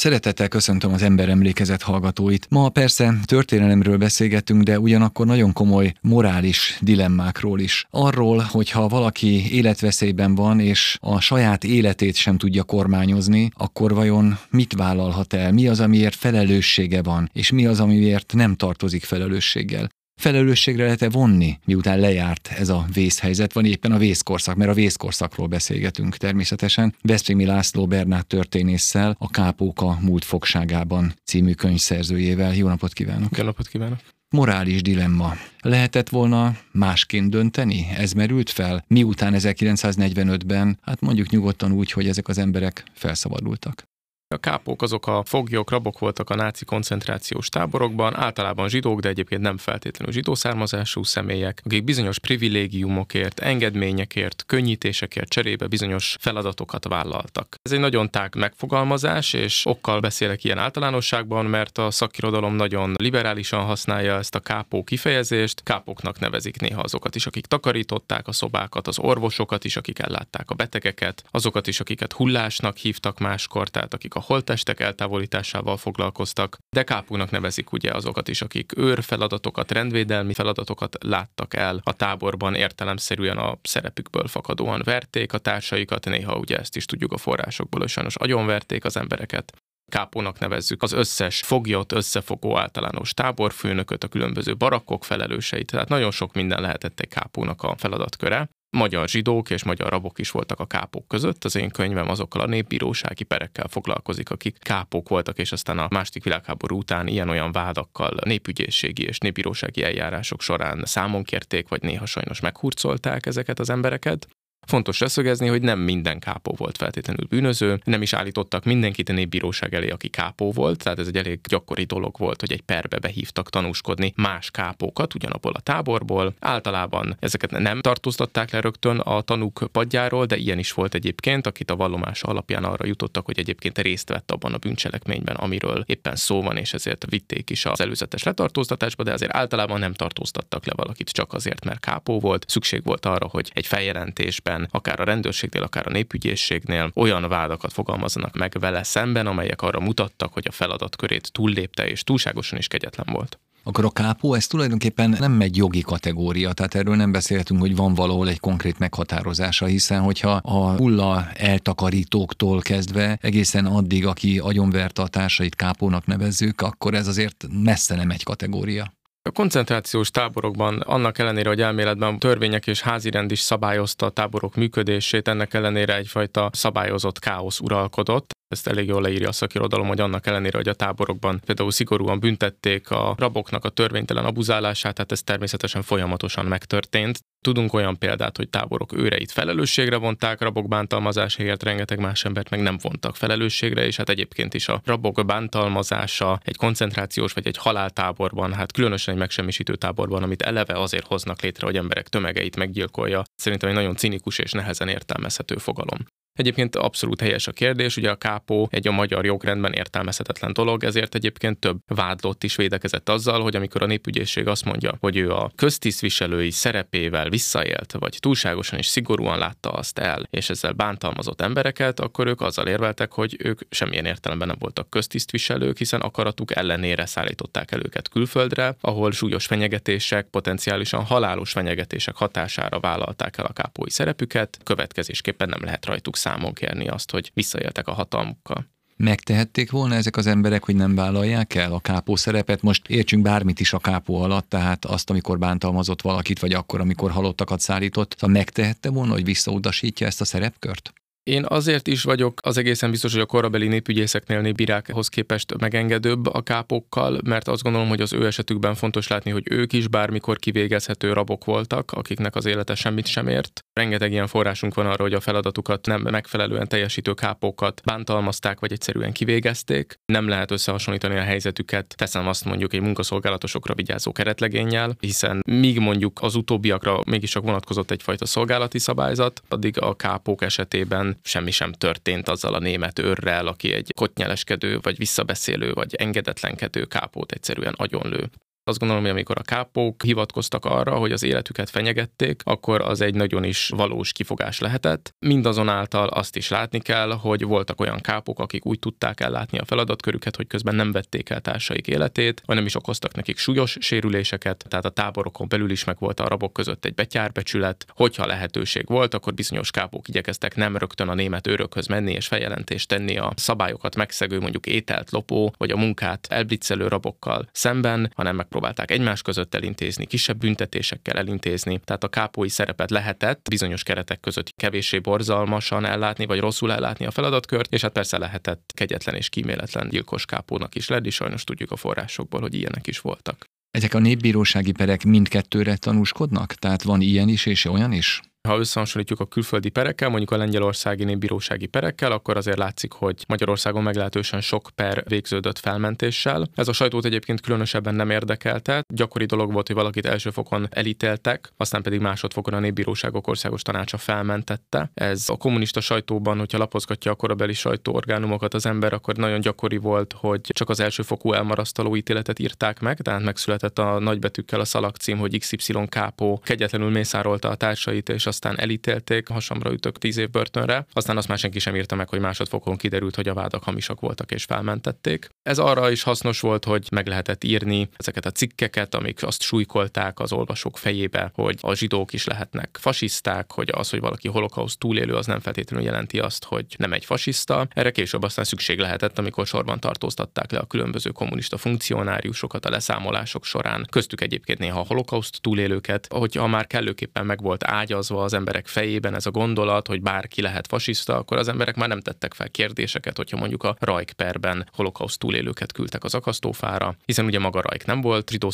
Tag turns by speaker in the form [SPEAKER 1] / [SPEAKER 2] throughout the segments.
[SPEAKER 1] Szeretettel köszöntöm az emberemlékezet hallgatóit. Ma persze történelemről beszélgetünk, de ugyanakkor nagyon komoly morális dilemmákról is. Arról, hogyha valaki életveszélyben van, és a saját életét sem tudja kormányozni, akkor vajon mit vállalhat el? Mi az, amiért felelőssége van, és mi az, amiért nem tartozik felelősséggel? Felelősségre lehet-e vonni, miután lejárt ez a vészhelyzet, van éppen a vészkorszak, mert a vészkorszakról beszélgetünk természetesen. Veszprémi László Bernát történésszel, a Kápóka múlt fogságában című könyv szerzőjével. Jó napot kívánok!
[SPEAKER 2] Jó napot kívánok!
[SPEAKER 1] Morális dilemma. Lehetett volna másként dönteni? Ez merült fel, miután 1945-ben, hát mondjuk nyugodtan úgy, hogy ezek az emberek felszabadultak.
[SPEAKER 2] A kápók azok a foglyok, rabok voltak a náci koncentrációs táborokban, általában zsidók, de egyébként nem feltétlenül zsidó személyek, akik bizonyos privilégiumokért, engedményekért, könnyítésekért cserébe bizonyos feladatokat vállaltak. Ez egy nagyon tág megfogalmazás, és okkal beszélek ilyen általánosságban, mert a szakirodalom nagyon liberálisan használja ezt a kápó kifejezést. Kápoknak nevezik néha azokat is, akik takarították a szobákat, az orvosokat is, akik ellátták a betegeket, azokat is, akiket hullásnak hívtak máskor, tehát akik a a holttestek eltávolításával foglalkoztak, de kápúnak nevezik ugye azokat is, akik őr feladatokat, rendvédelmi feladatokat láttak el a táborban, értelemszerűen a szerepükből fakadóan verték a társaikat, néha ugye ezt is tudjuk a forrásokból, hogy sajnos agyonverték az embereket. Kápónak nevezzük az összes foglyot, összefogó általános táborfőnököt, a különböző barakkok felelőseit, tehát nagyon sok minden lehetett egy kápónak a feladatköre magyar zsidók és magyar rabok is voltak a kápok között. Az én könyvem azokkal a népbírósági perekkel foglalkozik, akik kápok voltak, és aztán a második világháború után ilyen-olyan vádakkal népügyészségi és népbírósági eljárások során számon kérték, vagy néha sajnos meghurcolták ezeket az embereket. Fontos leszögezni, hogy nem minden kápó volt feltétlenül bűnöző, nem is állítottak mindenkit a népbíróság elé, aki kápó volt, tehát ez egy elég gyakori dolog volt, hogy egy perbe behívtak tanúskodni más kápókat ugyanabból a táborból. Általában ezeket nem tartóztatták le rögtön a tanúk padjáról, de ilyen is volt egyébként, akit a vallomása alapján arra jutottak, hogy egyébként részt vett abban a bűncselekményben, amiről éppen szó van, és ezért vitték is az előzetes letartóztatásba, de azért általában nem tartóztattak le valakit csak azért, mert kápó volt. Szükség volt arra, hogy egy feljelentésben esetben, akár a rendőrségnél, akár a népügyészségnél olyan vádakat fogalmazzanak meg vele szemben, amelyek arra mutattak, hogy a feladatkörét túllépte és túlságosan is kegyetlen volt.
[SPEAKER 1] Akkor a kápó, ez tulajdonképpen nem egy jogi kategória, tehát erről nem beszélhetünk, hogy van valahol egy konkrét meghatározása, hiszen hogyha a hulla eltakarítóktól kezdve egészen addig, aki agyonverte a társait kápónak nevezzük, akkor ez azért messze nem egy kategória.
[SPEAKER 2] A koncentrációs táborokban annak ellenére, hogy elméletben törvények és házirend is szabályozta a táborok működését, ennek ellenére egyfajta szabályozott káosz uralkodott. Ezt elég jól leírja a szakirodalom, hogy annak ellenére, hogy a táborokban például szigorúan büntették a raboknak a törvénytelen abuzálását, tehát ez természetesen folyamatosan megtörtént. Tudunk olyan példát, hogy táborok őreit felelősségre vonták, rabok bántalmazásáért rengeteg más embert meg nem vontak felelősségre, és hát egyébként is a rabok bántalmazása egy koncentrációs vagy egy haláltáborban, hát különösen egy megsemmisítő táborban, amit eleve azért hoznak létre, hogy emberek tömegeit meggyilkolja, szerintem egy nagyon cinikus és nehezen értelmezhető fogalom. Egyébként abszolút helyes a kérdés, ugye a kápó egy a magyar jogrendben értelmezhetetlen dolog, ezért egyébként több vádlott is védekezett azzal, hogy amikor a népügyészség azt mondja, hogy ő a köztisztviselői szerepével visszaélt, vagy túlságosan is szigorúan látta azt el, és ezzel bántalmazott embereket, akkor ők azzal érveltek, hogy ők semmilyen értelemben nem voltak köztisztviselők, hiszen akaratuk ellenére szállították el őket külföldre, ahol súlyos fenyegetések, potenciálisan halálos fenyegetések hatására vállalták el a kápói szerepüket, következésképpen nem lehet rajtuk számon kérni azt, hogy visszaéltek a hatalmukkal.
[SPEAKER 1] Megtehették volna ezek az emberek, hogy nem vállalják el a kápó szerepet? Most értsünk bármit is a kápó alatt, tehát azt, amikor bántalmazott valakit, vagy akkor, amikor halottakat szállított, szóval megtehette volna, hogy visszautasítja ezt a szerepkört?
[SPEAKER 2] Én azért is vagyok az egészen biztos, hogy a korabeli népügyészeknél népbírákhoz képest megengedőbb a kápokkal, mert azt gondolom, hogy az ő esetükben fontos látni, hogy ők is bármikor kivégezhető rabok voltak, akiknek az élete semmit sem ért. Rengeteg ilyen forrásunk van arra, hogy a feladatukat nem megfelelően teljesítő kápokat bántalmazták, vagy egyszerűen kivégezték. Nem lehet összehasonlítani a helyzetüket, teszem azt mondjuk egy munkaszolgálatosokra vigyázó keretlegényel, hiszen míg mondjuk az utóbbiakra mégis csak vonatkozott egyfajta szolgálati szabályzat, addig a kápók esetében semmi sem történt azzal a német őrrel, aki egy kotnyeleskedő, vagy visszabeszélő, vagy engedetlenkedő kápót egyszerűen agyonlő. Azt gondolom, hogy amikor a kápók hivatkoztak arra, hogy az életüket fenyegették, akkor az egy nagyon is valós kifogás lehetett. Mindazonáltal azt is látni kell, hogy voltak olyan kápok, akik úgy tudták ellátni a feladatkörüket, hogy közben nem vették el társaik életét, vagy nem is okoztak nekik súlyos sérüléseket, tehát a táborokon belül is meg volt a rabok között egy betyárbecsület. Hogyha lehetőség volt, akkor bizonyos kápok igyekeztek nem rögtön a német őrökhöz menni és feljelentést tenni a szabályokat megszegő, mondjuk ételt lopó, vagy a munkát elblitzelő rabokkal szemben, hanem megpróbálták egymás között elintézni, kisebb büntetésekkel elintézni. Tehát a kápói szerepet lehetett bizonyos keretek között kevéssé borzalmasan ellátni, vagy rosszul ellátni a feladatkört, és hát persze lehetett kegyetlen és kíméletlen gyilkos kápónak is lenni, sajnos tudjuk a forrásokból, hogy ilyenek is voltak.
[SPEAKER 1] Ezek a népbírósági perek mindkettőre tanúskodnak? Tehát van ilyen is és olyan is?
[SPEAKER 2] Ha összehasonlítjuk a külföldi perekkel, mondjuk a lengyelországi népbírósági perekkel, akkor azért látszik, hogy Magyarországon meglehetősen sok per végződött felmentéssel. Ez a sajtót egyébként különösebben nem érdekelte. Gyakori dolog volt, hogy valakit első fokon elítéltek, aztán pedig másodfokon a népbíróságok országos tanácsa felmentette. Ez a kommunista sajtóban, hogyha lapozgatja a korabeli sajtóorgánumokat az ember, akkor nagyon gyakori volt, hogy csak az elsőfokú elmarasztaló ítéletet írták meg, tehát megszületett a nagybetűkkel a szalagcím, hogy XY kápó kegyetlenül mészárolta a társait, és aztán elítélték, hasamra ütök tíz év börtönre, aztán azt már senki sem írta meg, hogy másodfokon kiderült, hogy a vádak hamisak voltak és felmentették. Ez arra is hasznos volt, hogy meg lehetett írni ezeket a cikkeket, amik azt súlykolták az olvasók fejébe, hogy a zsidók is lehetnek fasiszták, hogy az, hogy valaki holokauszt túlélő, az nem feltétlenül jelenti azt, hogy nem egy fasiszta. Erre később aztán szükség lehetett, amikor sorban tartóztatták le a különböző kommunista funkcionáriusokat a leszámolások során, köztük egyébként néha a holokauszt túlélőket, hogyha már kellőképpen meg volt ágyazva az emberek fejében ez a gondolat, hogy bárki lehet fasiszta, akkor az emberek már nem tettek fel kérdéseket, hogyha mondjuk a Rajkperben holokauszt túlélőket küldtek az akasztófára, hiszen ugye maga Rajk nem volt zsidó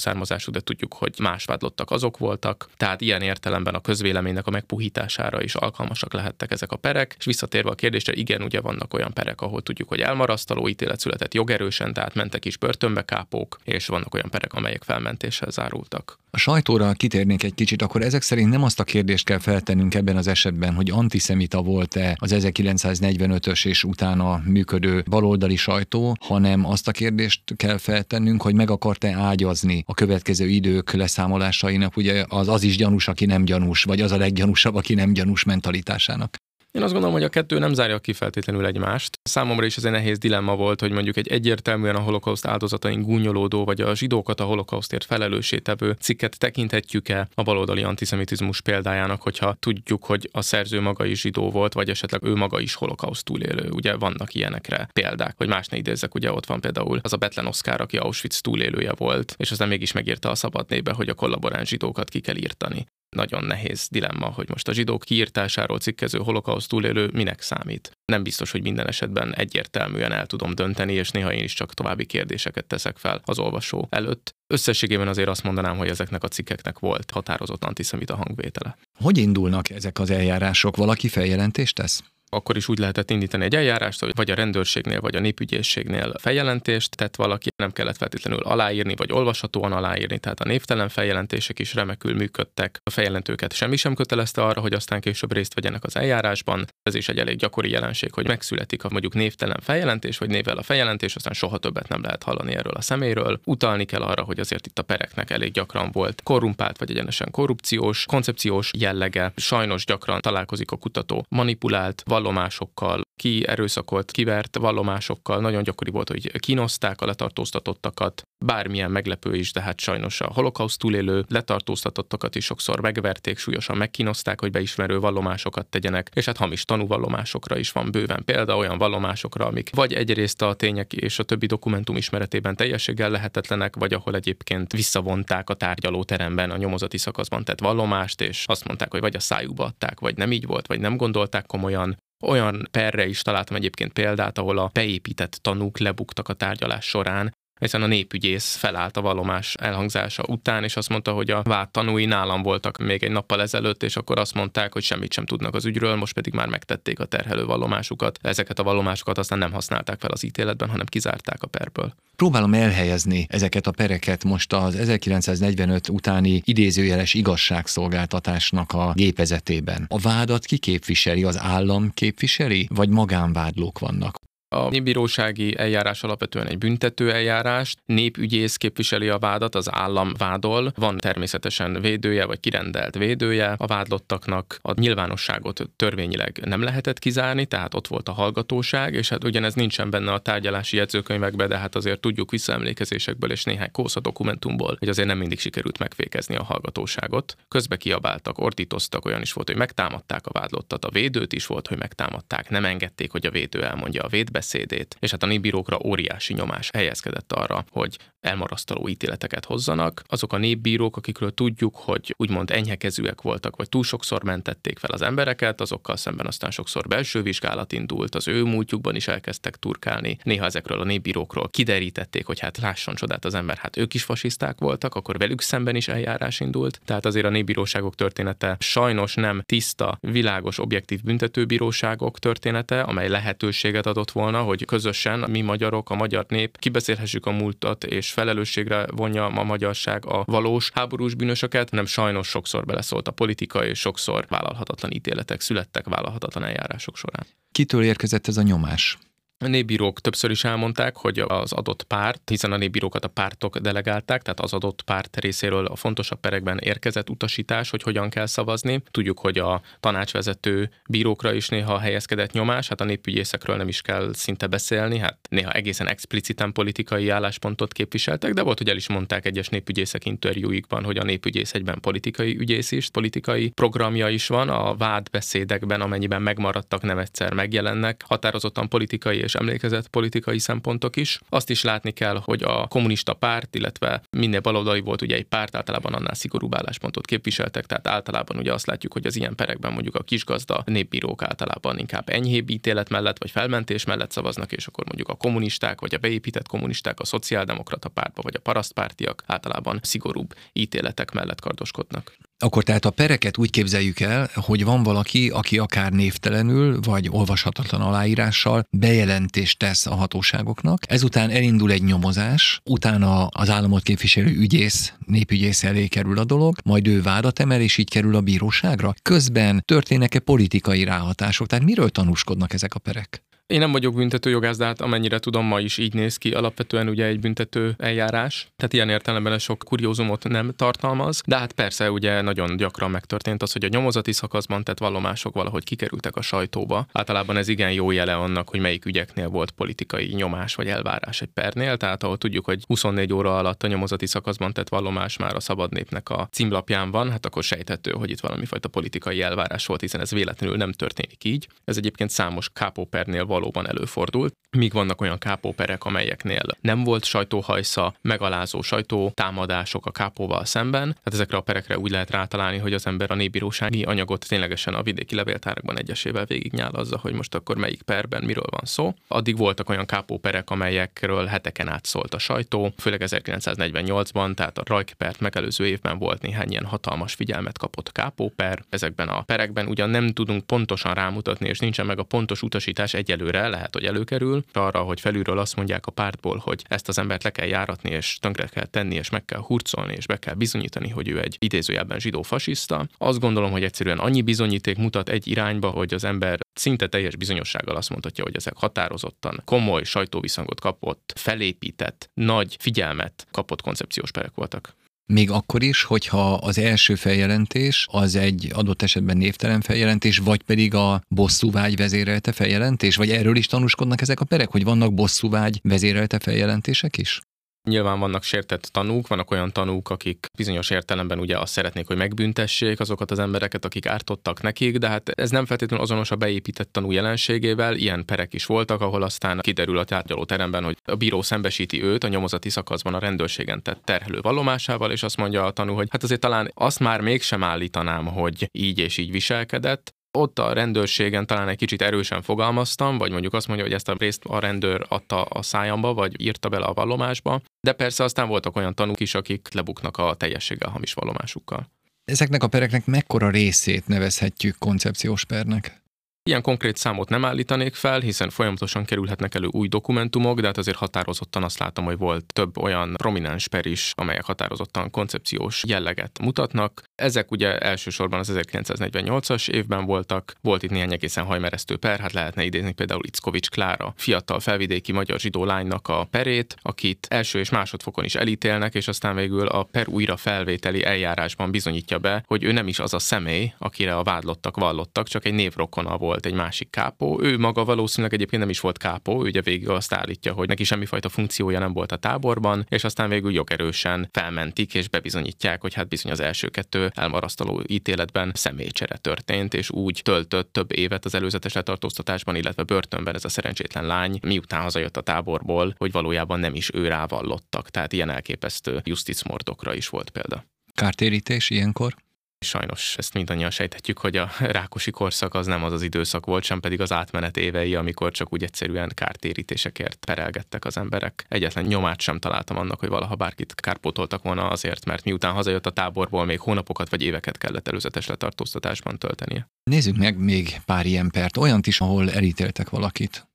[SPEAKER 2] de tudjuk, hogy más vádlottak azok voltak, tehát ilyen értelemben a közvéleménynek a megpuhítására is alkalmasak lehettek ezek a perek, és visszatérve a kérdésre, igen, ugye vannak olyan perek, ahol tudjuk, hogy elmarasztaló ítélet született jogerősen, tehát mentek is börtönbe kápók, és vannak olyan perek, amelyek felmentéssel zárultak.
[SPEAKER 1] A sajtóra kitérnék egy kicsit, akkor ezek szerint nem azt a kérdést kell feltennünk ebben az esetben, hogy antiszemita volt-e az 1945-ös és utána működő baloldali sajtó, hanem azt a kérdést kell feltennünk, hogy meg akart-e ágyazni a következő idők leszámolásainak, ugye az az is gyanús, aki nem gyanús, vagy az a leggyanúsabb, aki nem gyanús mentalitásának.
[SPEAKER 2] Én azt gondolom, hogy a kettő nem zárja ki feltétlenül egymást. Számomra is ez egy nehéz dilemma volt, hogy mondjuk egy egyértelműen a holokauszt áldozatain gúnyolódó, vagy a zsidókat a holokausztért felelőssé tevő cikket tekinthetjük-e a baloldali antiszemitizmus példájának, hogyha tudjuk, hogy a szerző maga is zsidó volt, vagy esetleg ő maga is holokauszt túlélő. Ugye vannak ilyenekre példák, hogy más ne idézzek, ugye ott van például az a Betlen Oszkár, aki Auschwitz túlélője volt, és aztán mégis megírta a szabad nébe, hogy a kollaboráns zsidókat ki kell írtani nagyon nehéz dilemma, hogy most a zsidók kiírtásáról cikkező holokauszt túlélő minek számít. Nem biztos, hogy minden esetben egyértelműen el tudom dönteni, és néha én is csak további kérdéseket teszek fel az olvasó előtt. Összességében azért azt mondanám, hogy ezeknek a cikkeknek volt határozott antiszemita hangvétele.
[SPEAKER 1] Hogy indulnak ezek az eljárások? Valaki feljelentést tesz?
[SPEAKER 2] Akkor is úgy lehetett indítani egy eljárást, hogy vagy a rendőrségnél, vagy a népügyészségnél feljelentést tett valaki, nem kellett feltétlenül aláírni, vagy olvashatóan aláírni, tehát a névtelen feljelentések is remekül működtek. A feljelentőket semmi sem kötelezte arra, hogy aztán később részt vegyenek az eljárásban. Ez is egy elég gyakori jelenség, hogy megszületik a mondjuk névtelen feljelentés, vagy névvel a feljelentés, aztán soha többet nem lehet hallani erről a szeméről. Utalni kell arra, hogy azért itt a pereknek elég gyakran volt korrumpált, vagy egyenesen korrupciós, koncepciós jellege. Sajnos gyakran találkozik a kutató manipulált, vallomásokkal, ki erőszakolt, kivert vallomásokkal. Nagyon gyakori volt, hogy kínozták a letartóztatottakat, bármilyen meglepő is, de hát sajnos a holokauszt túlélő letartóztatottakat is sokszor megverték, súlyosan megkínozták, hogy beismerő vallomásokat tegyenek, és hát hamis tanúvallomásokra is van bőven. Példa, olyan vallomásokra, amik vagy egyrészt a tények és a többi dokumentum ismeretében teljességgel lehetetlenek, vagy ahol egyébként visszavonták a tárgyaló teremben a nyomozati szakaszban tett vallomást, és azt mondták, hogy vagy a szájukba adták, vagy nem így volt, vagy nem gondolták komolyan, olyan perre is találtam egyébként példát, ahol a beépített tanúk lebuktak a tárgyalás során, hiszen a népügyész felállt a vallomás elhangzása után, és azt mondta, hogy a vád tanúi nálam voltak még egy nappal ezelőtt, és akkor azt mondták, hogy semmit sem tudnak az ügyről, most pedig már megtették a terhelő vallomásukat. Ezeket a vallomásokat aztán nem használták fel az ítéletben, hanem kizárták a perből.
[SPEAKER 1] Próbálom elhelyezni ezeket a pereket most az 1945 utáni idézőjeles igazságszolgáltatásnak a gépezetében. A vádat ki képviseli, az állam képviseli, vagy magánvádlók vannak?
[SPEAKER 2] A bírósági eljárás alapvetően egy büntető eljárás, népügyész képviseli a vádat, az állam vádol, van természetesen védője vagy kirendelt védője. A vádlottaknak, a nyilvánosságot törvényileg nem lehetett kizárni, tehát ott volt a hallgatóság, és hát ugyanez nincsen benne a tárgyalási jegyzőkönyvekbe, de hát azért tudjuk visszaemlékezésekből és néhány kósza dokumentumból, hogy azért nem mindig sikerült megfékezni a hallgatóságot. Közbe kiabáltak, ordítoztak, olyan is volt, hogy megtámadták a vádlottat, a védőt is volt, hogy megtámadták, nem engedték, hogy a védő elmondja a védbe beszédét, és hát a népbírókra óriási nyomás helyezkedett arra, hogy elmarasztaló ítéleteket hozzanak. Azok a népbírók, akikről tudjuk, hogy úgymond enyhekezőek voltak, vagy túl sokszor mentették fel az embereket, azokkal szemben aztán sokszor belső vizsgálat indult, az ő múltjukban is elkezdtek turkálni. Néha ezekről a népbírókról kiderítették, hogy hát lásson csodát az ember, hát ők is fasiszták voltak, akkor velük szemben is eljárás indult. Tehát azért a népbíróságok története sajnos nem tiszta, világos, objektív büntetőbíróságok története, amely lehetőséget adott volna volna, hogy közösen mi magyarok, a magyar nép kibeszélhessük a múltat, és felelősségre vonja a magyarság a valós háborús bűnösöket, nem sajnos sokszor beleszólt a politika, és sokszor vállalhatatlan ítéletek születtek vállalhatatlan eljárások során.
[SPEAKER 1] Kitől érkezett ez a nyomás?
[SPEAKER 2] A népbírók többször is elmondták, hogy az adott párt, hiszen a népbírókat a pártok delegálták, tehát az adott párt részéről a fontosabb perekben érkezett utasítás, hogy hogyan kell szavazni. Tudjuk, hogy a tanácsvezető bírókra is néha helyezkedett nyomás, hát a népügyészekről nem is kell szinte beszélni, hát néha egészen expliciten politikai álláspontot képviseltek, de volt, hogy el is mondták egyes népügyészek interjúikban, hogy a népügyész egyben politikai ügyész is, politikai programja is van, a vádbeszédekben, amennyiben megmaradtak, nem egyszer megjelennek, határozottan politikai és emlékezett politikai szempontok is. Azt is látni kell, hogy a kommunista párt, illetve minél baloldali volt ugye egy párt, általában annál szigorúbb álláspontot képviseltek, tehát általában ugye azt látjuk, hogy az ilyen perekben mondjuk a kisgazda népbírók általában inkább enyhébb ítélet mellett vagy felmentés mellett szavaznak, és akkor mondjuk a kommunisták vagy a beépített kommunisták, a szociáldemokrata pártba vagy a parasztpártiak általában szigorúbb ítéletek mellett kardoskodnak.
[SPEAKER 1] Akkor tehát a pereket úgy képzeljük el, hogy van valaki, aki akár névtelenül vagy olvashatatlan aláírással bejelentést tesz a hatóságoknak, ezután elindul egy nyomozás, utána az államot képviselő ügyész, népügyész elé kerül a dolog, majd ő vádat emel, és így kerül a bíróságra. Közben történnek-e politikai ráhatások? Tehát miről tanúskodnak ezek a perek?
[SPEAKER 2] Én nem vagyok büntető jogász, de hát amennyire tudom, ma is így néz ki. Alapvetően ugye egy büntető eljárás, tehát ilyen értelemben sok kuriózumot nem tartalmaz, de hát persze ugye nagyon gyakran megtörtént az, hogy a nyomozati szakaszban tett vallomások valahogy kikerültek a sajtóba. Általában ez igen jó jele annak, hogy melyik ügyeknél volt politikai nyomás vagy elvárás egy pernél, tehát ahol tudjuk, hogy 24 óra alatt a nyomozati szakaszban tett vallomás már a szabad népnek a címlapján van, hát akkor sejthető, hogy itt valami fajta politikai elvárás volt, hiszen ez véletlenül nem történik így. Ez egyébként számos kápópernél valóban előfordult, míg vannak olyan kápóperek, amelyeknél nem volt sajtóhajsza, megalázó sajtótámadások a kápóval szemben, tehát ezekre a perekre úgy lehet rátalálni, hogy az ember a népbírósági anyagot ténylegesen a vidéki levéltárakban egyesével végignyálazza, hogy most akkor melyik perben miről van szó. Addig voltak olyan kápóperek, amelyekről heteken át szólt a sajtó, főleg 1948-ban, tehát a Rajkpert megelőző évben volt néhány ilyen hatalmas figyelmet kapott kápóper. Ezekben a perekben ugyan nem tudunk pontosan rámutatni, és nincsen meg a pontos utasítás egyelőre előre, lehet, hogy előkerül, arra, hogy felülről azt mondják a pártból, hogy ezt az embert le kell járatni, és tönkre kell tenni, és meg kell hurcolni, és be kell bizonyítani, hogy ő egy idézőjelben zsidó fasiszta. Azt gondolom, hogy egyszerűen annyi bizonyíték mutat egy irányba, hogy az ember szinte teljes bizonyossággal azt mondhatja, hogy ezek határozottan komoly sajtóviszongot kapott, felépített, nagy figyelmet kapott koncepciós perek voltak.
[SPEAKER 1] Még akkor is, hogyha az első feljelentés az egy adott esetben névtelen feljelentés, vagy pedig a bosszúvágy vezérelte feljelentés, vagy erről is tanúskodnak ezek a perek, hogy vannak bosszúvágy vezérelte feljelentések is?
[SPEAKER 2] Nyilván vannak sértett tanúk, vannak olyan tanúk, akik bizonyos értelemben ugye azt szeretnék, hogy megbüntessék azokat az embereket, akik ártottak nekik, de hát ez nem feltétlenül azonos a beépített tanú jelenségével. Ilyen perek is voltak, ahol aztán kiderül a tárgyaló teremben, hogy a bíró szembesíti őt a nyomozati szakaszban a rendőrségen tett terhelő vallomásával, és azt mondja a tanú, hogy hát azért talán azt már mégsem állítanám, hogy így és így viselkedett, ott a rendőrségen talán egy kicsit erősen fogalmaztam, vagy mondjuk azt mondja, hogy ezt a részt a rendőr adta a szájamba, vagy írta bele a vallomásba, de persze aztán voltak olyan tanúk is, akik lebuknak a teljességgel hamis vallomásukkal.
[SPEAKER 1] Ezeknek a pereknek mekkora részét nevezhetjük koncepciós pernek?
[SPEAKER 2] Ilyen konkrét számot nem állítanék fel, hiszen folyamatosan kerülhetnek elő új dokumentumok, de hát azért határozottan azt látom, hogy volt több olyan prominens per is, amelyek határozottan koncepciós jelleget mutatnak. Ezek ugye elsősorban az 1948-as évben voltak, volt itt néhány egészen hajmeresztő per, hát lehetne idézni például Ickovics Klára, fiatal felvidéki magyar zsidó lánynak a perét, akit első és másodfokon is elítélnek, és aztán végül a per újra felvételi eljárásban bizonyítja be, hogy ő nem is az a személy, akire a vádlottak vallottak, csak egy névrokona volt egy másik kápó. Ő maga valószínűleg egyébként nem is volt kápó, ő ugye végig azt állítja, hogy neki semmifajta funkciója nem volt a táborban, és aztán végül jogerősen felmentik és bebizonyítják, hogy hát bizony az első kettő elmarasztaló ítéletben személycsere történt, és úgy töltött több évet az előzetes letartóztatásban, illetve börtönben ez a szerencsétlen lány, miután hazajött a táborból, hogy valójában nem is ő rávallottak. Tehát ilyen elképesztő justicmordokra is volt példa.
[SPEAKER 1] Kártérítés ilyenkor?
[SPEAKER 2] Sajnos ezt mindannyian sejthetjük, hogy a rákosi korszak az nem az az időszak volt, sem pedig az átmenet évei, amikor csak úgy egyszerűen kártérítésekért perelgettek az emberek. Egyetlen nyomát sem találtam annak, hogy valaha bárkit kárpótoltak volna azért, mert miután hazajött a táborból, még hónapokat vagy éveket kellett előzetes letartóztatásban töltenie.
[SPEAKER 1] Nézzük meg még pár ilyen pert, olyant is, ahol elítéltek valakit.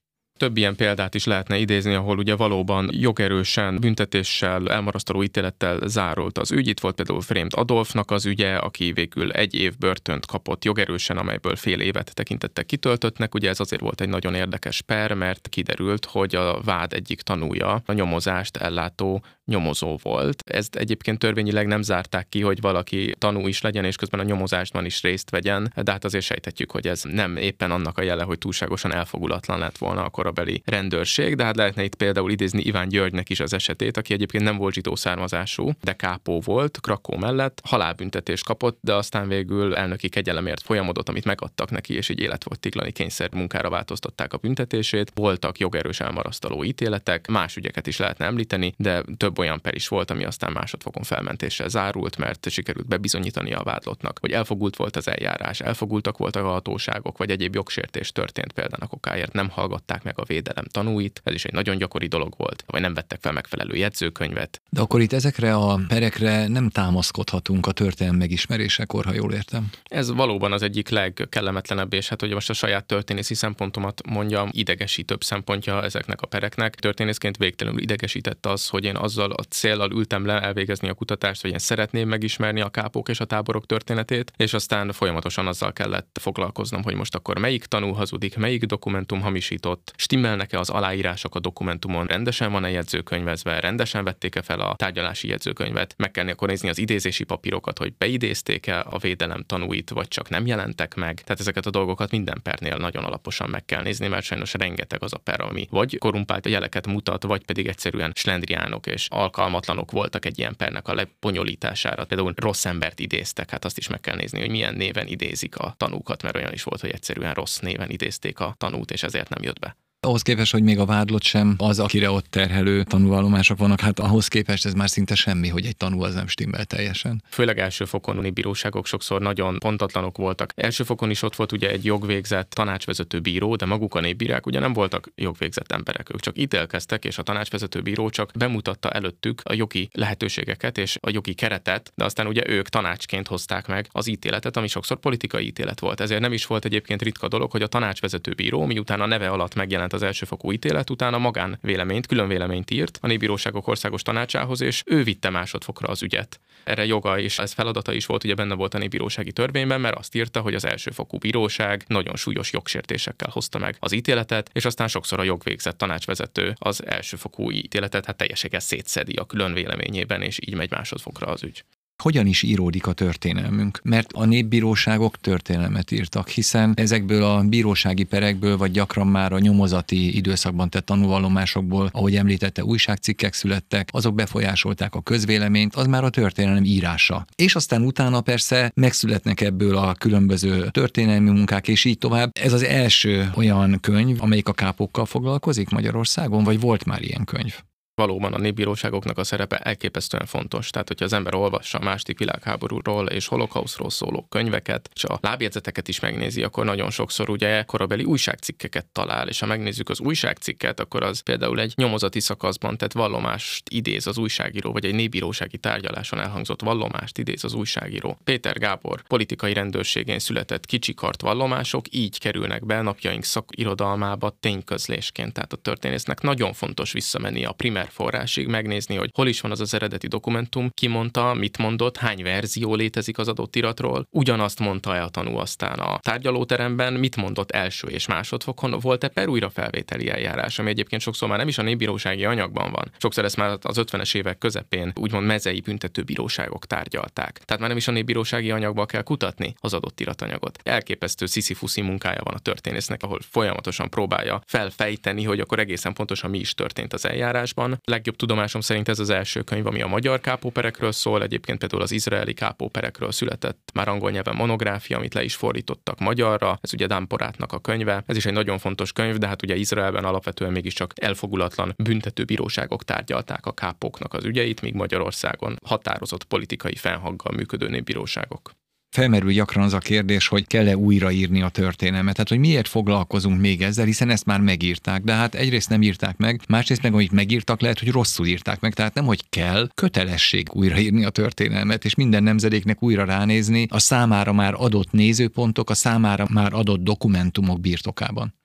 [SPEAKER 2] Több ilyen példát is lehetne idézni, ahol ugye valóban jogerősen, büntetéssel, elmarasztaló ítélettel zárult az ügy. Itt volt például Frémt Adolfnak az ügye, aki végül egy év börtönt kapott jogerősen, amelyből fél évet tekintettek kitöltöttnek. Ugye ez azért volt egy nagyon érdekes per, mert kiderült, hogy a vád egyik tanúja a nyomozást ellátó nyomozó volt. Ezt egyébként törvényileg nem zárták ki, hogy valaki tanú is legyen, és közben a nyomozásban is részt vegyen, de hát azért sejthetjük, hogy ez nem éppen annak a jele, hogy túlságosan elfogulatlan lett volna a korabeli rendőrség, de hát lehetne itt például idézni Iván Györgynek is az esetét, aki egyébként nem volt zsidó származású, de kápó volt, Krakó mellett, halálbüntetést kapott, de aztán végül elnöki kegyelemért folyamodott, amit megadtak neki, és így élet volt tiglani kényszer munkára változtatták a büntetését. Voltak jogerős elmarasztaló ítéletek, más ügyeket is lehetne említeni, de több olyan per is volt, ami aztán másodfokon felmentéssel zárult, mert sikerült bebizonyítani a vádlottnak, hogy elfogult volt az eljárás, elfogultak voltak a hatóságok, vagy egyéb jogsértés történt például okáért, nem hallgatták meg a védelem tanúit, ez is egy nagyon gyakori dolog volt, vagy nem vettek fel megfelelő jegyzőkönyvet.
[SPEAKER 1] De akkor itt ezekre a perekre nem támaszkodhatunk a történelem megismerésekor, ha jól értem.
[SPEAKER 2] Ez valóban az egyik legkellemetlenebb, és hát hogy most a saját történészi szempontomat mondjam, idegesítőbb szempontja ezeknek a pereknek. Történészként végtelenül idegesített az, hogy én azzal azzal a céllal ültem le elvégezni a kutatást, hogy én szeretném megismerni a kápok és a táborok történetét, és aztán folyamatosan azzal kellett foglalkoznom, hogy most akkor melyik tanú hazudik, melyik dokumentum hamisított, stimmelnek-e az aláírások a dokumentumon, rendesen van-e jegyzőkönyvezve, rendesen vették-e fel a tárgyalási jegyzőkönyvet, meg kell akkor nézni az idézési papírokat, hogy beidézték-e a védelem tanúit, vagy csak nem jelentek meg. Tehát ezeket a dolgokat minden pernél nagyon alaposan meg kell nézni, mert sajnos rengeteg az a per, ami vagy korumpált jeleket mutat, vagy pedig egyszerűen slendriánok és alkalmatlanok voltak egy ilyen pernek a lebonyolítására. Például rossz embert idéztek, hát azt is meg kell nézni, hogy milyen néven idézik a tanúkat, mert olyan is volt, hogy egyszerűen rossz néven idézték a tanút, és ezért nem jött be.
[SPEAKER 1] Ahhoz képest, hogy még a vádlott sem az, akire ott terhelő tanúvallomások vannak, hát ahhoz képest ez már szinte semmi, hogy egy tanú az nem stimmel teljesen.
[SPEAKER 2] Főleg elsőfokoni bíróságok sokszor nagyon pontatlanok voltak. Elsőfokon is ott volt ugye egy jogvégzett tanácsvezető bíró, de maguk a népbírák ugye nem voltak jogvégzett emberek, ők csak ítélkeztek, és a tanácsvezető bíró csak bemutatta előttük a jogi lehetőségeket és a jogi keretet, de aztán ugye ők tanácsként hozták meg az ítéletet, ami sokszor politikai ítélet volt. Ezért nem is volt egyébként ritka dolog, hogy a tanácsvezető bíró, miután a neve alatt megjelent megjelent az elsőfokú ítélet, utána magán véleményt, külön véleményt írt a Népbíróságok Országos Tanácsához, és ő vitte másodfokra az ügyet. Erre joga és ez feladata is volt, ugye benne volt a Népbírósági törvényben, mert azt írta, hogy az elsőfokú bíróság nagyon súlyos jogsértésekkel hozta meg az ítéletet, és aztán sokszor a jogvégzett tanácsvezető az elsőfokú ítéletet hát teljeséggel szétszedi a külön véleményében, és így megy másodfokra az ügy
[SPEAKER 1] hogyan is íródik a történelmünk. Mert a népbíróságok történelmet írtak, hiszen ezekből a bírósági perekből, vagy gyakran már a nyomozati időszakban tett tanúvallomásokból, ahogy említette, újságcikkek születtek, azok befolyásolták a közvéleményt, az már a történelem írása. És aztán utána persze megszületnek ebből a különböző történelmi munkák, és így tovább. Ez az első olyan könyv, amelyik a kápokkal foglalkozik Magyarországon, vagy volt már ilyen könyv?
[SPEAKER 2] Valóban a népbíróságoknak a szerepe elképesztően fontos. Tehát, hogyha az ember olvassa a második világháborúról és holokauszról szóló könyveket, és a lábjegyzeteket is megnézi, akkor nagyon sokszor ugye korabeli újságcikkeket talál, és ha megnézzük az újságcikket, akkor az például egy nyomozati szakaszban tett vallomást idéz az újságíró, vagy egy népbírósági tárgyaláson elhangzott vallomást idéz az újságíró. Péter Gábor politikai rendőrségén született kicsikart vallomások így kerülnek be napjaink szakirodalmába tényközlésként. Tehát a történésznek nagyon fontos visszamenni a primer forrásig, megnézni, hogy hol is van az az eredeti dokumentum, ki mondta, mit mondott, hány verzió létezik az adott iratról, ugyanazt mondta-e a tanú aztán a tárgyalóteremben, mit mondott első és másodfokon, volt-e per újrafelvételi eljárás, ami egyébként sokszor már nem is a népbírósági anyagban van. Sokszor ezt már az 50-es évek közepén úgymond mezei büntetőbíróságok tárgyalták. Tehát már nem is a népbírósági anyagba kell kutatni az adott iratanyagot. Elképesztő sziszifuszi munkája van a történésznek, ahol folyamatosan próbálja felfejteni, hogy akkor egészen pontosan mi is történt az eljárásban. Legjobb tudomásom szerint ez az első könyv, ami a magyar kápóperekről szól, egyébként például az izraeli kápóperekről született már angol nyelven monográfia, amit le is fordítottak magyarra. Ez ugye Dámporátnak a könyve. Ez is egy nagyon fontos könyv, de hát ugye Izraelben alapvetően mégiscsak elfogulatlan büntetőbíróságok tárgyalták a kápóknak az ügyeit, míg Magyarországon határozott politikai fennhaggal működő népbíróságok.
[SPEAKER 1] Felmerül gyakran az a kérdés, hogy kell-e újraírni a történelmet, tehát hogy miért foglalkozunk még ezzel, hiszen ezt már megírták, de hát egyrészt nem írták meg, másrészt meg, amit megírtak, lehet, hogy rosszul írták meg, tehát nem, hogy kell, kötelesség újraírni a történelmet, és minden nemzedéknek újra ránézni a számára már adott nézőpontok, a számára már adott dokumentumok birtokában.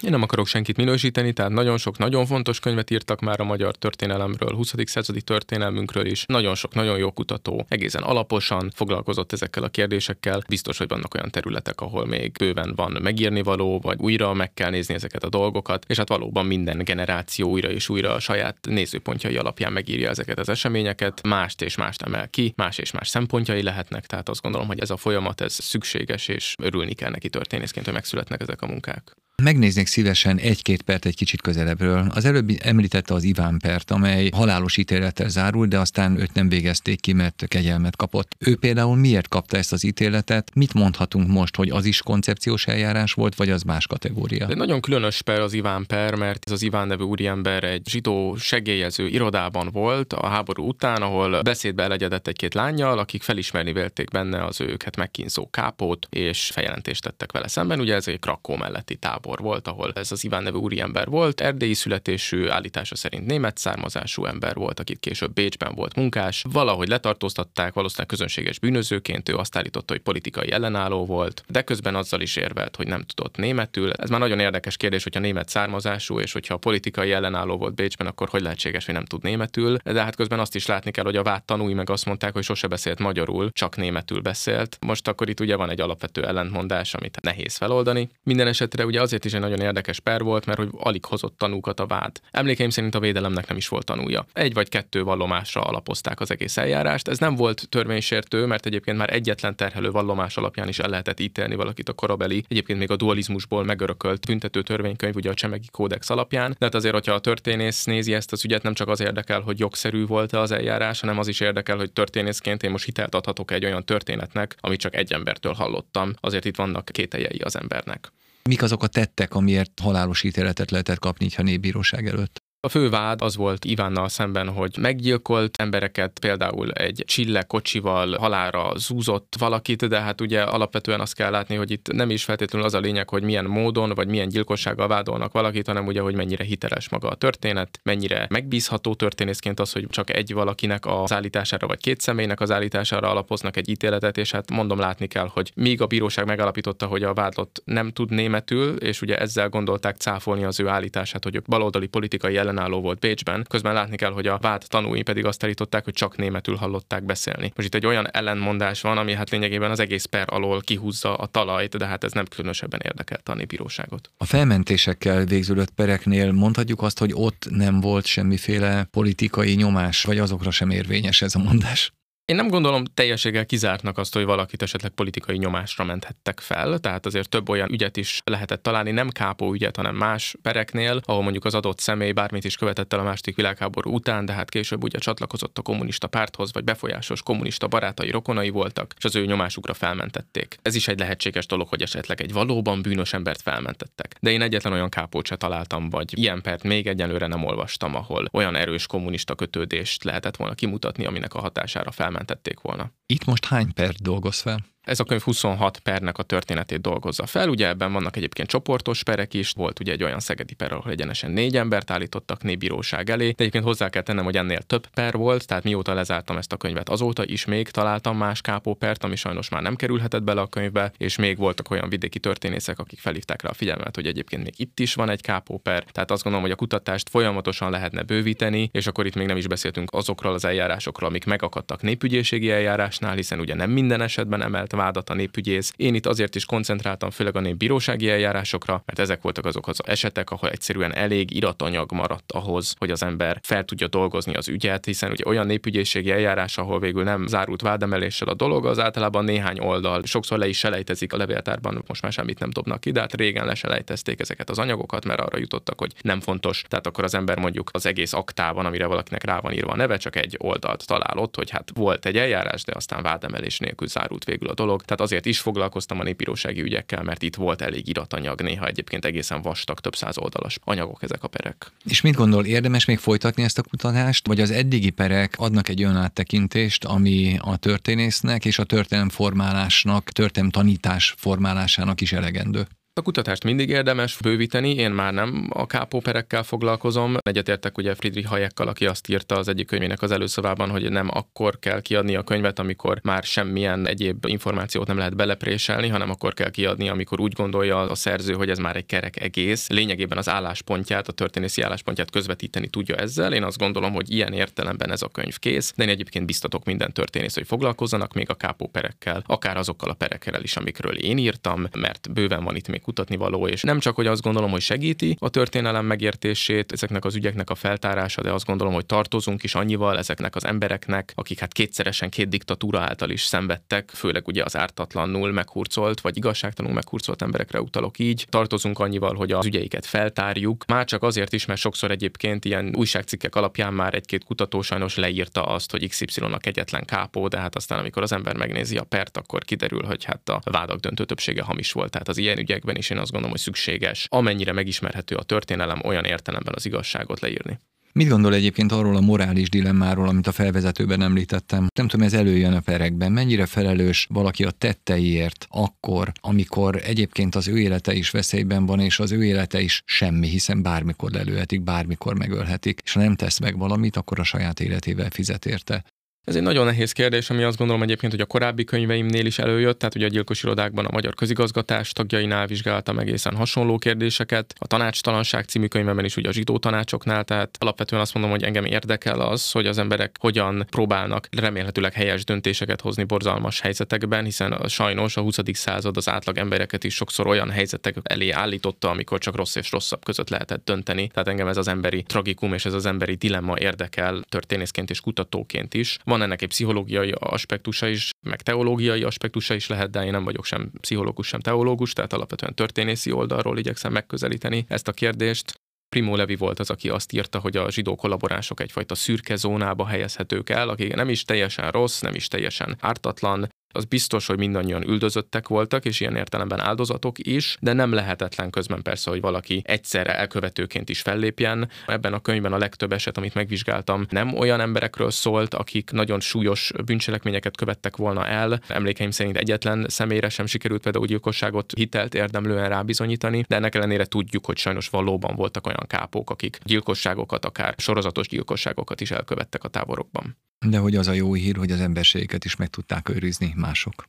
[SPEAKER 2] Én nem akarok senkit minősíteni, tehát nagyon sok nagyon fontos könyvet írtak már a magyar történelemről, 20. századi történelmünkről is. Nagyon sok nagyon jó kutató egészen alaposan foglalkozott ezekkel a kérdésekkel. Biztos, hogy vannak olyan területek, ahol még bőven van megírni való, vagy újra meg kell nézni ezeket a dolgokat, és hát valóban minden generáció újra és újra a saját nézőpontjai alapján megírja ezeket az eseményeket, mást és mást emel ki, más és más szempontjai lehetnek, tehát azt gondolom, hogy ez a folyamat ez szükséges, és örülni kell neki történészként, hogy megszületnek ezek a munkák.
[SPEAKER 1] Megnéznék szívesen egy-két pert egy kicsit közelebbről. Az előbb említette az Iván pert, amely halálos ítélettel zárult, de aztán őt nem végezték ki, mert kegyelmet kapott. Ő például miért kapta ezt az ítéletet? Mit mondhatunk most, hogy az is koncepciós eljárás volt, vagy az más kategória?
[SPEAKER 2] De nagyon különös per az Iván per, mert ez az Iván nevű úriember egy zsidó segélyező irodában volt a háború után, ahol beszédbe elegyedett egy-két lányjal, akik felismerni vélték benne az őket megkínzó kápót, és feljelentést tettek vele szemben. Ugye ez egy Krakó melletti tábor tábor volt, ahol ez az Iván nevű úriember volt, erdélyi születésű, állítása szerint német származású ember volt, akit később Bécsben volt munkás. Valahogy letartóztatták, valószínűleg közönséges bűnözőként, ő azt állította, hogy politikai ellenálló volt, de közben azzal is érvelt, hogy nem tudott németül. Ez már nagyon érdekes kérdés, hogyha német származású, és hogyha politikai ellenálló volt Bécsben, akkor hogy lehetséges, hogy nem tud németül. De hát közben azt is látni kell, hogy a vád tanúi meg azt mondták, hogy sose beszélt magyarul, csak németül beszélt. Most akkor itt ugye van egy alapvető ellentmondás, amit nehéz feloldani. Minden esetre ugye azért azért is egy nagyon érdekes per volt, mert hogy alig hozott tanúkat a vád. Emlékeim szerint a védelemnek nem is volt tanúja. Egy vagy kettő vallomásra alapozták az egész eljárást. Ez nem volt törvénysértő, mert egyébként már egyetlen terhelő vallomás alapján is el lehetett ítélni valakit a korabeli, egyébként még a dualizmusból megörökölt büntető törvénykönyv, ugye a Csemegi Kódex alapján. De hát azért, hogyha a történész nézi ezt az ügyet, nem csak az érdekel, hogy jogszerű volt-e az eljárás, hanem az is érdekel, hogy történészként én most hitelt adhatok egy olyan történetnek, amit csak egy embertől hallottam. Azért itt vannak kételjei az embernek.
[SPEAKER 1] Mik azok a tettek, amiért halálos ítéletet lehetett kapni, ha népbíróság előtt?
[SPEAKER 2] A fő vád az volt Ivánnal szemben, hogy meggyilkolt embereket, például egy csille kocsival halára zúzott valakit, de hát ugye alapvetően azt kell látni, hogy itt nem is feltétlenül az a lényeg, hogy milyen módon vagy milyen gyilkossággal vádolnak valakit, hanem ugye, hogy mennyire hiteles maga a történet, mennyire megbízható történészként az, hogy csak egy valakinek az állítására vagy két személynek az állítására alapoznak egy ítéletet, és hát mondom látni kell, hogy míg a bíróság megalapította, hogy a vádlott nem tud németül, és ugye ezzel gondolták cáfolni az ő állítását, hogy baloldali politikai ellenálló volt Bécsben. Közben látni kell, hogy a vád tanúi pedig azt állították, hogy csak németül hallották beszélni. Most itt egy olyan ellenmondás van, ami hát lényegében az egész per alól kihúzza a talajt, de hát ez nem különösebben érdekelte a népbíróságot.
[SPEAKER 1] A felmentésekkel végződött pereknél mondhatjuk azt, hogy ott nem volt semmiféle politikai nyomás, vagy azokra sem érvényes ez a mondás.
[SPEAKER 2] Én nem gondolom teljességgel kizártnak azt, hogy valakit esetleg politikai nyomásra menthettek fel, tehát azért több olyan ügyet is lehetett találni, nem kápó ügyet, hanem más pereknél, ahol mondjuk az adott személy bármit is követett el a második világháború után, de hát később ugye csatlakozott a kommunista párthoz, vagy befolyásos kommunista barátai, rokonai voltak, és az ő nyomásukra felmentették. Ez is egy lehetséges dolog, hogy esetleg egy valóban bűnös embert felmentettek. De én egyetlen olyan kápót se találtam, vagy ilyen pert még egyelőre nem olvastam, ahol olyan erős kommunista kötődést lehetett volna kimutatni, aminek a hatására felmentettek felmentették volna.
[SPEAKER 1] Itt most hány per dolgoz fel?
[SPEAKER 2] Ez a könyv 26 pernek a történetét dolgozza fel. Ugye ebben vannak egyébként csoportos perek is, volt ugye egy olyan szegedi per, ahol egyenesen négy embert állítottak népbíróság elé, de egyébként hozzá kell tennem, hogy ennél több per volt, tehát mióta lezártam ezt a könyvet, azóta is még találtam más kápópert, ami sajnos már nem kerülhetett bele a könyvbe, és még voltak olyan vidéki történészek, akik felhívták rá a figyelmet, hogy egyébként még itt is van egy kápóper. Tehát azt gondolom, hogy a kutatást folyamatosan lehetne bővíteni, és akkor itt még nem is beszéltünk azokról az eljárásokról, amik megakadtak népügyészségi eljárásnál, hiszen ugye nem minden esetben emelt vádat a népügyész. Én itt azért is koncentráltam főleg a népbírósági eljárásokra, mert ezek voltak azok az esetek, ahol egyszerűen elég iratanyag maradt ahhoz, hogy az ember fel tudja dolgozni az ügyet, hiszen ugye olyan népügyészségi eljárás, ahol végül nem zárult vádemeléssel a dolog, az általában néhány oldal, sokszor le is selejtezik a levéltárban, most már semmit nem dobnak ki, de hát régen leselejtezték ezeket az anyagokat, mert arra jutottak, hogy nem fontos. Tehát akkor az ember mondjuk az egész aktában, amire valakinek rá van írva a neve, csak egy oldalt találott, hogy hát volt egy eljárás, de aztán vádemelés nélkül zárult végül a dolog. Tehát azért is foglalkoztam a népírósági ügyekkel, mert itt volt elég iratanyag, néha egyébként egészen vastag, több száz oldalas anyagok ezek a perek.
[SPEAKER 1] És mit gondol, érdemes még folytatni ezt a kutatást, vagy az eddigi perek adnak egy olyan áttekintést, ami a történésznek és a történelem formálásnak, történelem tanítás formálásának is elegendő?
[SPEAKER 2] A kutatást mindig érdemes bővíteni, én már nem a kápóperekkel foglalkozom. Egyetértek ugye Friedrich Hayekkal, aki azt írta az egyik könyvének az előszavában, hogy nem akkor kell kiadni a könyvet, amikor már semmilyen egyéb információt nem lehet belepréselni, hanem akkor kell kiadni, amikor úgy gondolja a szerző, hogy ez már egy kerek egész. Lényegében az álláspontját, a történészi álláspontját közvetíteni tudja ezzel. Én azt gondolom, hogy ilyen értelemben ez a könyv kész, de én egyébként biztatok minden történész, hogy foglalkozzanak még a kápóperekkel, akár azokkal a perekkel is, amikről én írtam, mert bőven van itt még kutatni való, és nem csak, hogy azt gondolom, hogy segíti a történelem megértését, ezeknek az ügyeknek a feltárása, de azt gondolom, hogy tartozunk is annyival ezeknek az embereknek, akik hát kétszeresen két diktatúra által is szenvedtek, főleg ugye az ártatlanul meghurcolt, vagy igazságtalanul meghurcolt emberekre utalok így. Tartozunk annyival, hogy az ügyeiket feltárjuk, már csak azért is, mert sokszor egyébként ilyen újságcikkek alapján már egy-két kutató sajnos leírta azt, hogy XY-nak egyetlen kápó, de hát aztán amikor az ember megnézi a pert, akkor kiderül, hogy hát a vádak döntő többsége hamis volt. Tehát az ilyen ügyekben is én azt gondolom, hogy szükséges, amennyire megismerhető a történelem, olyan értelemben az igazságot leírni.
[SPEAKER 1] Mit gondol egyébként arról a morális dilemmáról, amit a felvezetőben említettem? Nem tudom, ez előjön a perekben. Mennyire felelős valaki a tetteiért akkor, amikor egyébként az ő élete is veszélyben van, és az ő élete is semmi, hiszen bármikor lelőhetik, bármikor megölhetik, és ha nem tesz meg valamit, akkor a saját életével fizet érte.
[SPEAKER 2] Ez egy nagyon nehéz kérdés, ami azt gondolom egyébként, hogy a korábbi könyveimnél is előjött, tehát ugye a gyilkos irodákban a magyar közigazgatás tagjainál vizsgáltam egészen hasonló kérdéseket, a tanácstalanság című könyvemben is ugye a zsidó tanácsoknál, tehát alapvetően azt mondom, hogy engem érdekel az, hogy az emberek hogyan próbálnak remélhetőleg helyes döntéseket hozni borzalmas helyzetekben, hiszen sajnos a 20. század az átlag embereket is sokszor olyan helyzetek elé állította, amikor csak rossz és rosszabb között lehetett dönteni. Tehát engem ez az emberi tragikum és ez az emberi dilemma érdekel történészként és kutatóként is. Van van ennek egy pszichológiai aspektusa is, meg teológiai aspektusa is lehet, de én nem vagyok sem pszichológus, sem teológus, tehát alapvetően történészi oldalról igyekszem megközelíteni ezt a kérdést. Primo Levi volt az, aki azt írta, hogy a zsidó kollaboránsok egyfajta szürke zónába helyezhetők el, akik nem is teljesen rossz, nem is teljesen ártatlan, az biztos, hogy mindannyian üldözöttek voltak, és ilyen értelemben áldozatok is, de nem lehetetlen közben persze, hogy valaki egyszerre elkövetőként is fellépjen. Ebben a könyvben a legtöbb eset, amit megvizsgáltam, nem olyan emberekről szólt, akik nagyon súlyos bűncselekményeket követtek volna el. Emlékeim szerint egyetlen személyre sem sikerült például gyilkosságot hitelt érdemlően rábizonyítani, de ennek ellenére tudjuk, hogy sajnos valóban voltak olyan kápók, akik gyilkosságokat, akár sorozatos gyilkosságokat is elkövettek a táborokban.
[SPEAKER 1] De hogy az a jó hír, hogy az emberségeket is meg tudták őrizni mások.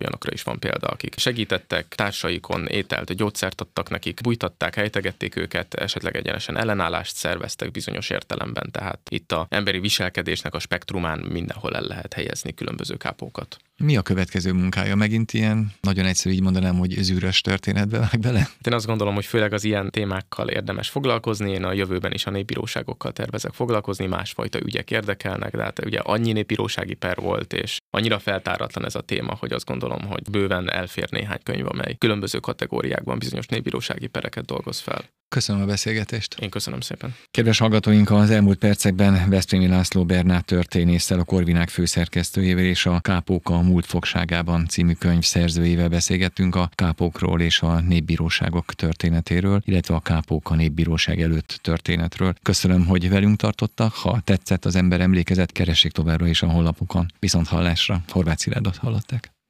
[SPEAKER 2] Olyanokra is van példa, akik segítettek társaikon, ételt, gyógyszert adtak nekik, bújtatták, helytegették őket, esetleg egyenesen ellenállást szerveztek bizonyos értelemben. Tehát itt a emberi viselkedésnek a spektrumán mindenhol el lehet helyezni különböző kápókat.
[SPEAKER 1] Mi a következő munkája? Megint ilyen, nagyon egyszerű így mondanám, hogy zűrös történetbe vág bele?
[SPEAKER 2] Én azt gondolom, hogy főleg az ilyen témákkal érdemes foglalkozni. Én a jövőben is a népbíróságokkal tervezek foglalkozni, másfajta ügyek érdekelnek, de hát ugye annyi népbírósági per volt, és annyira feltáratlan ez a téma, hogy azt gondolom, hogy bőven elfér néhány könyv, amely különböző kategóriákban bizonyos népbírósági pereket dolgoz fel.
[SPEAKER 1] Köszönöm a beszélgetést.
[SPEAKER 2] Én köszönöm szépen.
[SPEAKER 1] Kedves hallgatóink, az elmúlt percekben Veszprémi László Bernát történésszel, a Korvinák főszerkesztőjével és a Kápók a múlt fogságában című könyv szerzőjével beszélgettünk a kápókról és a népbíróságok történetéről, illetve a kápók a népbíróság előtt történetről. Köszönöm, hogy velünk tartottak. Ha tetszett az ember emlékezet, keressék továbbra is a honlapokon. Viszont hallásra Horváth Szilárdot hallották.